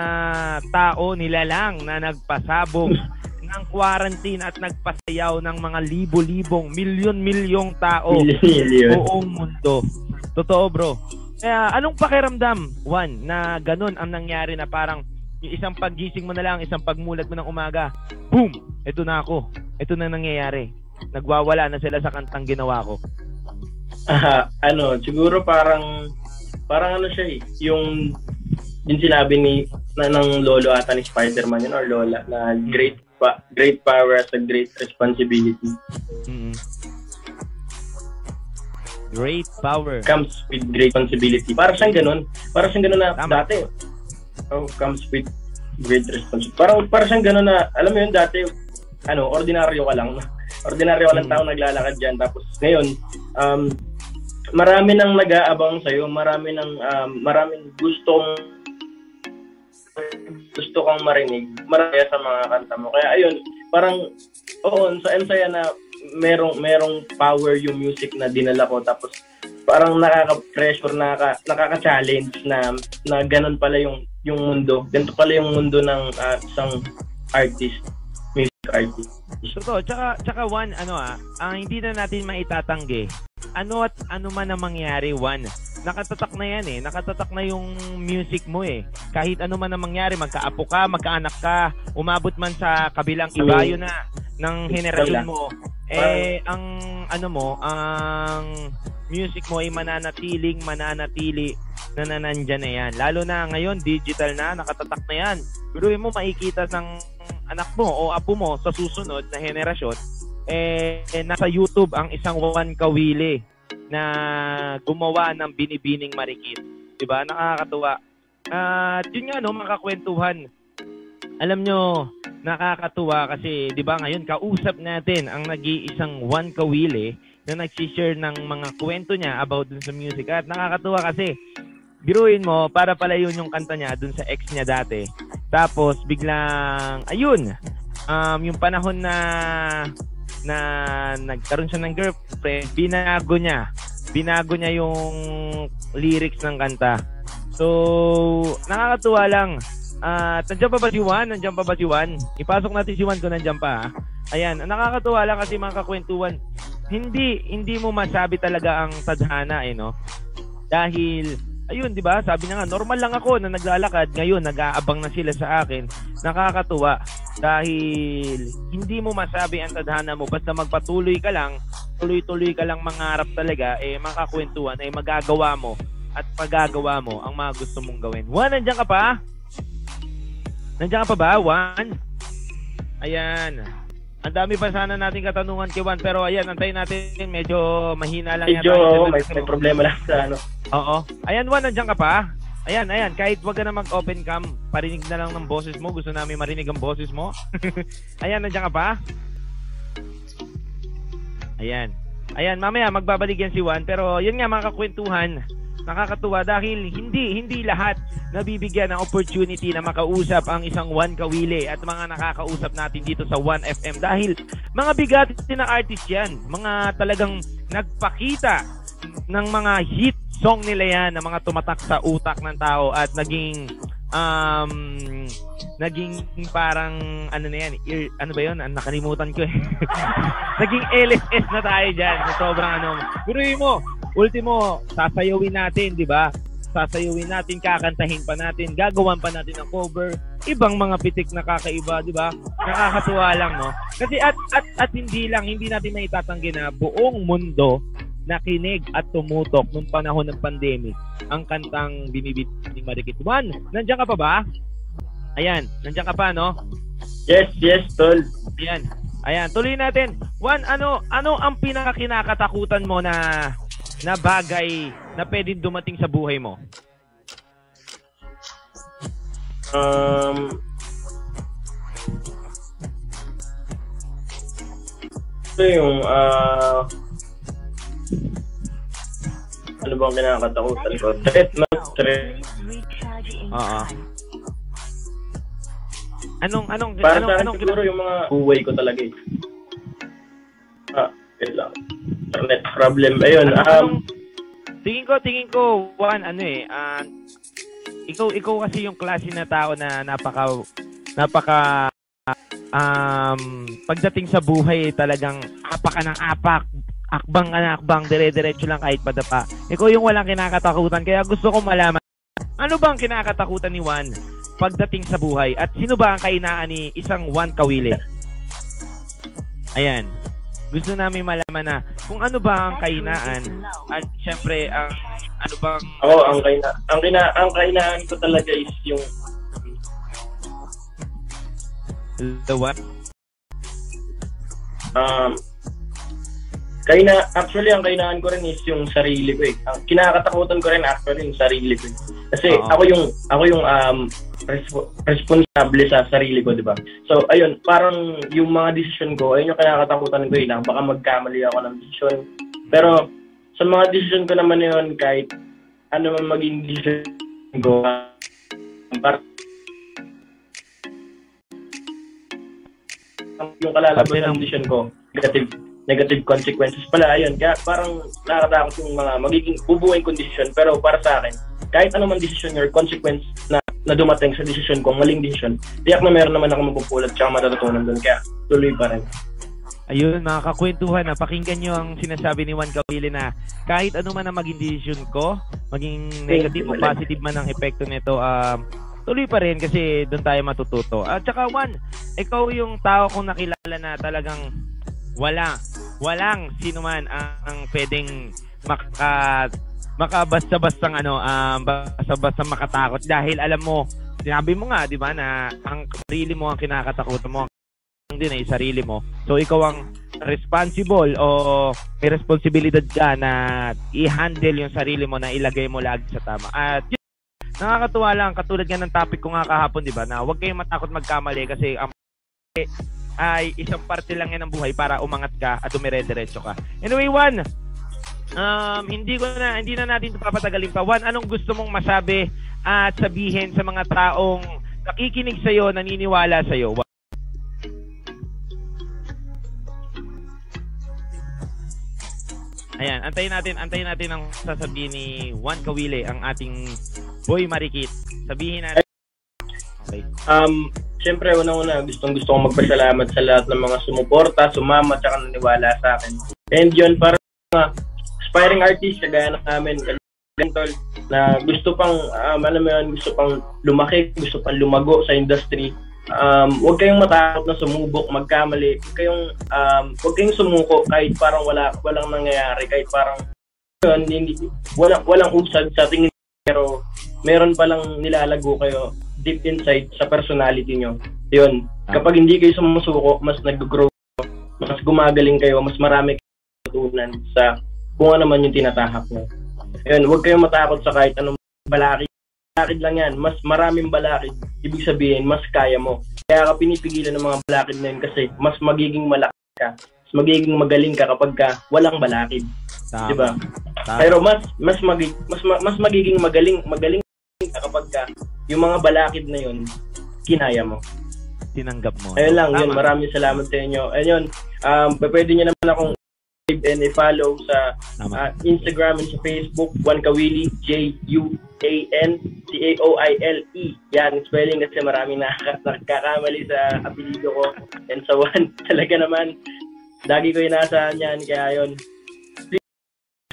tao nilalang na nagpasabog ng quarantine at nagpasayaw ng mga libo-libong, milyon-milyong tao million. buong mundo. Totoo, bro. Kaya anong pakiramdam, Juan, na ganun ang nangyari na parang yung isang paggising mo na lang, isang pagmulat mo ng umaga, boom, ito na ako. Ito na nangyayari. Nagwawala na sila sa kantang ginawa ko. Ah, ano, siguro parang parang ano siya eh, yung yung sinabi ni na, ng lolo ata ni Spider-Man yun or lola na great pa, great power has a great responsibility. mm great power. comes with great responsibility. Para siyang ganun. Para siyang ganun na Tama. dati. Oh, comes with great responsibility. Parang para siyang ganun na, alam mo yun, dati, ano, ordinaryo ka lang. Ordinaryo ka lang Mm. tao naglalakad dyan. Tapos ngayon, um, marami nang nag-aabang sa'yo. Marami nang, um, maraming gustong gusto kong marinig. Marami sa mga kanta mo. Kaya ayun, parang, oo, sa ang na merong merong power yung music na dinala ko tapos parang nakaka-pressure, nakaka, nakaka-challenge na na ganun pala yung yung mundo. Ganito pala yung mundo ng ah, isang artist, music artist. Totoo. Tsaka, tsaka one, ano ah, ang hindi na natin maitatanggi. Ano at ano man ang mangyari, one, nakatatak na yan eh. Nakatatak na yung music mo eh. Kahit ano man ang mangyari, magkaapo ka, magkaanak ka, umabot man sa kabilang ibayo na ng henerasyon mo. Eh, ang ano mo, ang music mo ay mananatiling, mananatili na nanandyan na yan. Lalo na ngayon, digital na, nakatatak na yan. Biruin mo, makikita ng anak mo o apo mo sa susunod na henerasyon, eh, nasa YouTube ang isang Juan Kawili na gumawa ng binibining marikit. 'Di ba? Nakakatuwa. At yun nga no, makakwentuhan. Alam nyo, nakakatuwa kasi 'di ba ngayon kausap natin ang nag-iisang Juan Kawili na nag-share ng mga kwento niya about dun sa music. At nakakatuwa kasi biruin mo, para pala yun yung kanta niya dun sa ex niya dati. Tapos biglang, ayun, um, yung panahon na na nagkaroon siya ng girlfriend, binago niya. Binago niya yung lyrics ng kanta. So, nakakatuwa lang. At nandiyan pa ba si Juan? Nandiyan pa ba si Juan? Ipasok natin si Juan kung nandiyan pa. ha? Ayan, nakakatuwa lang kasi mga kakwentuhan. Hindi, hindi mo masabi talaga ang tadhana eh, no? Dahil, ayun, di ba? Sabi niya nga, normal lang ako na naglalakad. Ngayon, nag-aabang na sila sa akin. Nakakatuwa. Dahil, hindi mo masabi ang tadhana mo. Basta magpatuloy ka lang, tuloy-tuloy ka lang mangarap talaga, eh, makakwentuhan, eh, magagawa mo at magagawa mo ang mga gusto mong gawin. Juan, nandiyan ka pa? Nandiyan ka pa ba, Juan? Ayan. Ang dami pa sana nating katanungan kay Juan, pero ayan, antayin natin. Medyo mahina lang Medyo, yata. may, may problema lang sa ano. Oo. Ayan, Juan, nandiyan ka pa? Ayan, ayan. Kahit wag ka na mag-open cam, parinig na lang ng boses mo. Gusto namin marinig ang boses mo. ayan, nandiyan ka pa? Ayan. Ayan, mamaya magbabalik yan si Juan. Pero yun nga, mga kakwentuhan, nakakatuwa dahil hindi hindi lahat nabibigyan ng opportunity na makausap ang isang Juan Kawili at mga nakakausap natin dito sa 1FM dahil mga bigat na artist yan. Mga talagang nagpakita ng mga hit song nila yan na mga tumatak sa utak ng tao at naging um naging parang ano na yan ear, ano ba yun? Nakalimutan ko eh. Naging LSS na tayo dyan sobrang ano. Biruin mo ultimo sasayawin natin di ba sasayawin natin kakantahin pa natin gagawan pa natin ng cover ibang mga pitik na kakaiba di ba nakakatuwa lang no kasi at at at hindi lang hindi natin maitatanggi na buong mundo nakinig at tumutok nung panahon ng pandemic ang kantang binibit ni Marikit Juan nandiyan ka pa ba ayan nandiyan ka pa no Yes, yes, tol. Ayan. Ayan, tuloy natin. Juan, ano ano ang pinakakinakatakutan mo na na bagay na pwedeng dumating sa buhay mo? Um, ito yung, ah, ano bang kinakatakutan ko? Threat, no? Threat. Oo. Anong anong Para anong sa akin anong siguro yung mga buhay ko talaga eh. Ah, wait lang. Internet problem. Ayun, anong, um, tingin ko tingin ko Juan ano eh ah, ikaw ikaw kasi yung klase na tao na napaka napaka um pagdating sa buhay talagang apak ka ng apak akbang ka na akbang dire-diretso lang kahit padapa ikaw yung walang kinakatakutan kaya gusto ko malaman ano bang kinakatakutan ni Juan pagdating sa buhay? At sino ba ang kainaan ni isang Juan Kawili? Ayan gusto namin malaman na kung ano ba ang kainaan at syempre ang ano bang ako, ang kaina, ang kina, ang kainaan ko talaga is yung the what? Um, Kaina, actually, ang kainaan ko rin is yung sarili ko eh. Ang kinakatakutan ko rin actually yung sarili ko. eh. Kasi Oo. ako yung, ako yung um, respo- responsable sa sarili ko, di ba? So, ayun, parang yung mga decision ko, ayun yung kinakatakutan ko eh, na baka magkamali ako ng decision. Pero, sa mga decision ko naman na yun, kahit ano man maging decision ko, par- yung kalalabas Parte ng ng- decision ko, negative negative consequences pala, ayun. Kaya parang nakakatakot yung mga magiging bubuing kondisyon. Pero para sa akin, kahit ano man decision or consequence na, na dumating sa decision ko, maling decision, tiyak na meron naman ako mapupulot tsaka matatutunan doon. Kaya tuloy pa rin. Ayun, mga kakwentuhan, na pakinggan nyo ang sinasabi ni Juan Cavili na kahit ano man ang maging decision ko, maging negative o positive man ang epekto nito, um, tuloy pa rin kasi doon tayo matututo. At saka Juan, ikaw yung tao kong nakilala na talagang wala, walang sino man ang, pwedeng maka, makabasta-bastang ano, um, basta-basta makatakot dahil alam mo, sinabi mo nga, di ba, na ang sarili mo ang kinakatakutan mo, ang din ay sarili mo. So ikaw ang responsible o may responsibilidad ka na i-handle yung sarili mo na ilagay mo lagi sa tama. At yun, nakakatuwa lang katulad nga ng topic ko nga kahapon, 'di ba? Na huwag kayong matakot magkamali kasi ang ay isang parte lang yan ng buhay para umangat ka at dumire-diretso ka. Anyway, Juan, um, hindi ko na hindi na natin ito papatagalin pa. Juan, anong gusto mong masabi at sabihin sa mga taong nakikinig sa iyo, naniniwala sa iyo? Ayan, antayin natin, antayin natin ang sasabihin ni Juan Kawile, ang ating boy marikit. Sabihin natin. Okay. Um, Siyempre, unang-una, gustong gusto kong magpasalamat sa lahat ng mga sumuporta, sumama, tsaka naniwala sa akin. And yun, para mga aspiring artist, kagaya ng namin, Gantol, na gusto pang, um, alam mo yun, gusto pang lumaki, gusto pang lumago sa industry. Um, huwag kayong matakot na sumubok, magkamali. Huwag kayong, um, huwag kayong sumuko kahit parang wala, walang nangyayari, kahit parang yun, hindi, walang, walang usad sa tingin pero meron palang nilalago kayo deep inside sa personality nyo. Yun. Kapag hindi kayo sumusuko, mas nag-grow, mas gumagaling kayo, mas marami kayong natutunan sa kung ano man yung tinatahak nyo. Yun, huwag kayong matakot sa kahit anong balakid. Balakid lang yan. Mas maraming balakid. Ibig sabihin, mas kaya mo. Kaya ka pinipigilan ng mga balakid na yun kasi mas magiging malaki ka. Mas magiging magaling ka kapag ka walang balakid. Tama. Di ba? Tama. Pero mas mas magi, mas ma- mas magiging magaling magaling ka kapag ka yung mga balakid na yun kinaya mo. tinanggap mo. Ayun lang, Tama. yun. Maraming salamat sa inyo. Ayun, um, pwede niyo naman akong and i-follow sa Tama. ah, Instagram and sa Facebook, Juan Kawili, J-U-A-N-C-A-O-I-L-E. E. Yan, spelling kasi maraming nakaka- nakakamali sa apelido ko. And sa Juan, talaga naman, lagi ko inaasahan yan. Kaya yun,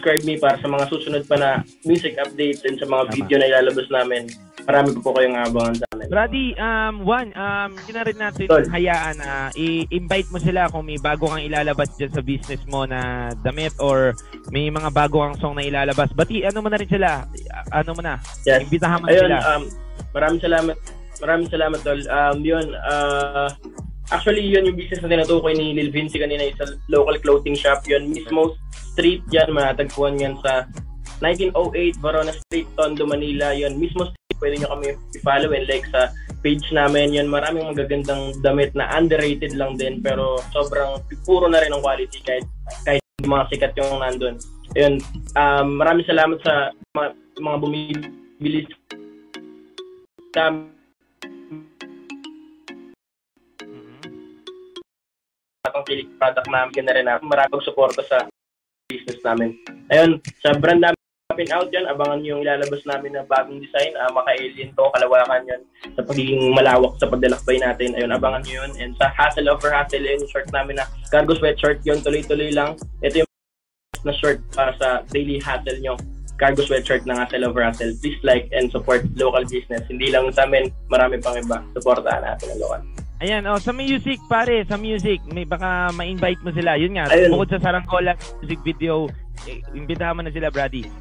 subscribe me para sa mga susunod pa na music updates and sa mga Tama. video na ilalabas namin. Marami ko po kayong abangan sa amin. Brady, um, Juan, um, hindi na rin natin Tol. hayaan na i-invite mo sila kung may bago kang ilalabas dyan sa business mo na damit or may mga bago kang song na ilalabas. Bati, ano mo na rin sila? Ano mo na? Yes. Imbitahan mo Ayun, sila. um, maraming salamat. Maraming salamat, tol. Um, yun, uh, actually, yun yung business na tinutukoy ni Lil Vinci kanina, sa local clothing shop. Yun, mismo street yan, matagpuan yan sa 1908 Verona Street, Tondo, Manila. Yun, mismo street, pwede nyo kami i-follow and like sa page namin. Yun, maraming magagandang damit na underrated lang din, pero sobrang puro na rin ang quality kahit, kahit mga sikat yung nandun. Ayun, um, maraming salamat sa mga, mga bumibili sa Mhm. ang kilik product namin na rin namin. Maraming suporta sa business namin. Ayun, sa brand namin Pin out yan, abangan yung ilalabas namin na bagong design, uh, maka-alien to, kalawakan yun, sa pagiging malawak sa pagdalakbay natin. Ayun, abangan nyo yun. And sa Hassle over Hassle, yun, yung short namin na cargo sweatshirt yun, tuloy-tuloy lang. Ito yung na short para sa daily hassle nyo cargo sweatshirt ng Hassle over Hassle. Please like and support local business. Hindi lang sa amin, marami pang iba. Supportahan natin ang local. Ayan, oh, sa music, pare, sa music, may baka ma-invite mo sila. Yun nga, Ayun. bukod sa Saranggola music video, eh, imbitahan mo na sila, Brady.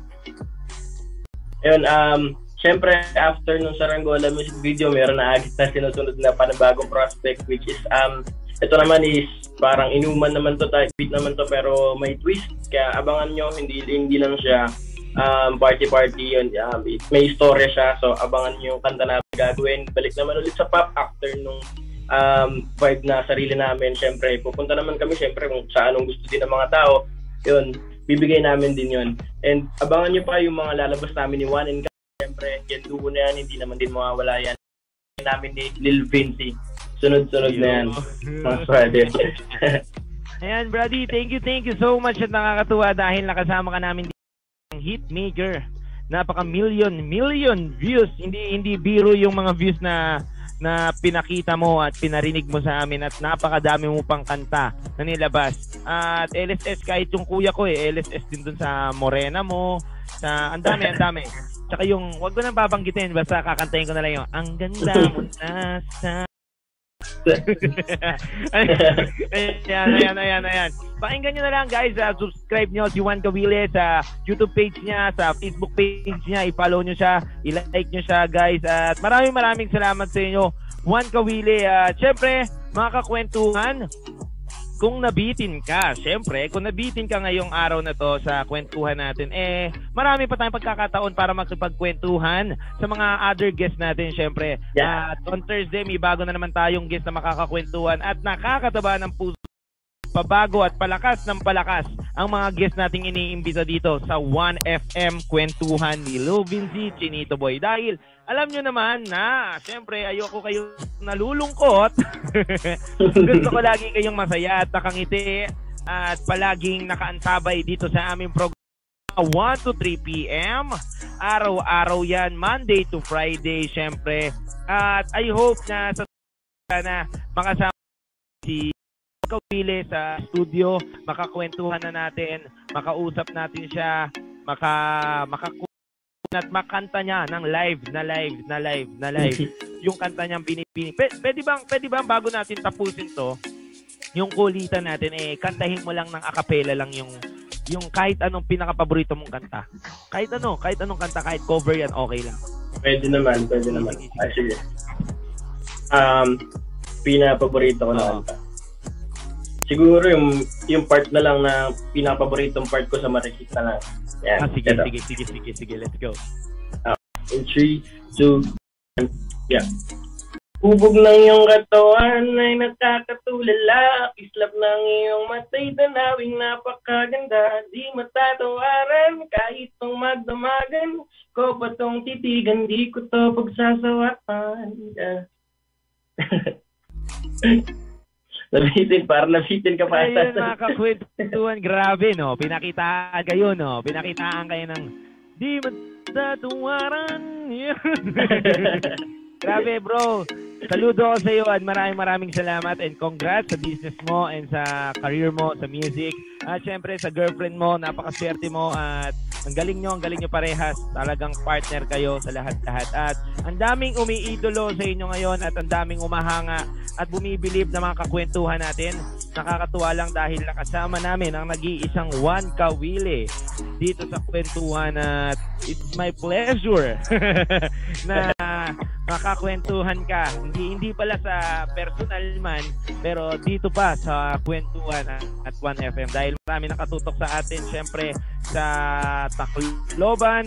Ayun, um, syempre, after nung Saranggola music video, meron na agad na sinusunod na panibagong prospect, which is, um, ito naman is parang inuman naman to, type beat naman to, pero may twist. Kaya abangan nyo, hindi, hindi lang siya um, party-party yun. May, may istorya siya, so abangan nyo yung kanta na gagawin. Balik naman ulit sa pop after nung um, vibe na sarili namin. Siyempre, pupunta naman kami siyempre kung sa anong gusto din ng mga tao. Yun, bibigay namin din yun. And abangan nyo pa yung mga lalabas namin ni Juan and Guy. Siyempre, yan duo na yan, hindi naman din mawawala yan. namin ni Lil Vinci. Sunod-sunod na yan. Mga pwede. Ayan, Brady, thank you, thank you so much at nakakatuwa dahil nakasama ka namin dito ng hit maker. Napaka million, million views. Hindi hindi biro yung mga views na na pinakita mo at pinarinig mo sa amin at napakadami mo pang kanta na nilabas. At LSS kahit yung kuya ko eh, LSS din dun sa Morena mo, sa ang dami, ang dami. Tsaka yung, wag ko nang babanggitin, basta kakantahin ko na lang yung, ang ganda mo na sa ayan, ayan, ayan, ayan. Pakinggan nyo na lang guys, uh, subscribe nyo si Juan Gawile sa YouTube page niya, sa Facebook page niya, i-follow nyo siya, i-like nyo siya guys. At maraming maraming salamat sa inyo, Juan Gawile. At syempre, mga kakwentuhan, kung nabitin ka, syempre, kung nabitin ka ngayong araw na to sa kwentuhan natin, eh, marami pa tayong pagkakataon para makipagkwentuhan sa mga other guests natin, syempre. Yeah. At on Thursday, may bago na naman tayong guest na makakakwentuhan at nakakataba ng puso pabago at palakas ng palakas ang mga guest nating iniimbita dito sa 1FM Kwentuhan ni Lil Vinci Chinito Boy. Dahil alam nyo naman na, syempre, ayoko kayo nalulungkot. Gusto ko lagi kayong masaya at nakangiti at palaging nakaantabay dito sa aming program 1 to 3 p.m. Araw-araw yan, Monday to Friday, syempre. At I hope na sa na makasama si Kawile sa studio, makakwentuhan na natin, makausap natin siya, maka makakuha at makanta niya ng live na live na live na live yung kanta niyang binibini. P- pwede bang pwede bang bago natin tapusin to, yung kulitan natin eh kantahin mo lang ng acapella lang yung yung kahit anong pinaka-paborito mong kanta. Kahit ano, kahit anong kanta, kahit cover yan, okay lang. Pwede naman, pwede naman. Ah, sige. Um, pinapaborito ko na Oo. kanta. Siguro yung yung part na lang na pinapaboritong part ko sa Marikit na lang. Yan. Ah, sige, Ito. sige, sige, sige, sige, let's go. In 3, 2, 1, yeah. Ubog ng iyong katawan ay nakakatulala Islap ng iyong matay tanawing napakaganda Di matatawaran kahit tong magdamagan Ko ba tong titigan, di ko to pagsasawaan yeah. Nabitin, parang nabitin ka pa Ayun, mga kakwentuhan, grabe, no? Pinakitaan kayo, no? Pinakitaan kayo ng di matatawaran. grabe, bro. Saludo ako sa iyo at maraming maraming salamat and congrats sa business mo and sa career mo sa music. At syempre sa girlfriend mo, napakaswerte mo at ang galing nyo, ang galing nyo parehas. Talagang partner kayo sa lahat-lahat. At ang daming umiidolo sa inyo ngayon at ang daming umahanga at bumibilib na mga kakwentuhan natin. Nakakatuwa lang dahil nakasama namin ang nag-iisang Juan Kawile dito sa kwentuhan at it's my pleasure na makakwentuhan ka. Hindi hindi pala sa personal man, pero dito pa sa kwentuhan at 1FM dahil marami nakatutok sa atin syempre sa Tacloban,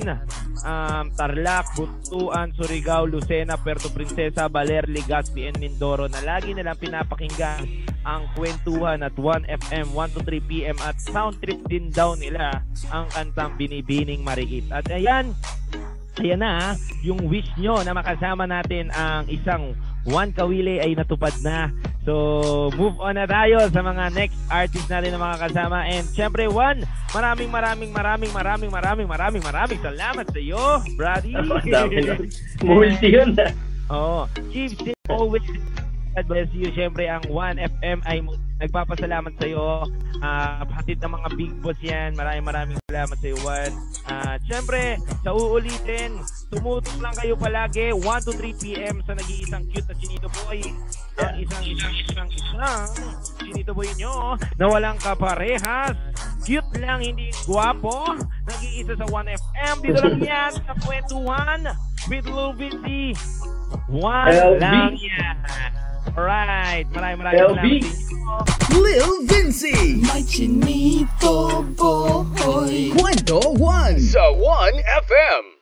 um, Tarlac, Buntuan, Surigao, Lucena, Puerto Princesa, Baler, Legazpi, and Mindoro na lagi nilang pinapakinggan ang kwentuhan at 1FM 1 to 3 PM at sound trip din daw nila ang kantang Binibining Mariit. At ayan, Ayan na, ah, yung wish nyo na makasama natin ang isang Juan Kawile ay natupad na. So, move on na tayo sa mga next artist natin na mga kasama. And syempre, Juan, maraming maraming maraming maraming maraming maraming maraming salamat sa iyo, Brady. Multi yun. Oo. Chief, always God bless you. Siyempre, ang 1FM ay nagpapasalamat sa iyo. Uh, hatid ng mga big boss yan. Maraming maraming salamat sa iyo, Juan. At siyempre, sa uulitin, tumutok lang kayo palagi 1 to 3 p.m. sa nag-iisang cute na Chinito Boy. Ang isang isang isang isang Chinito Boy nyo na walang kaparehas. Cute lang, hindi gwapo. Nag-iisa sa 1FM. Dito lang yan sa kwentuhan with Lil Vinci. One lang yan. Alright. Maraming maraming inyo. Lil Vinci. My chinito boy. Kwento 1 sa 1FM.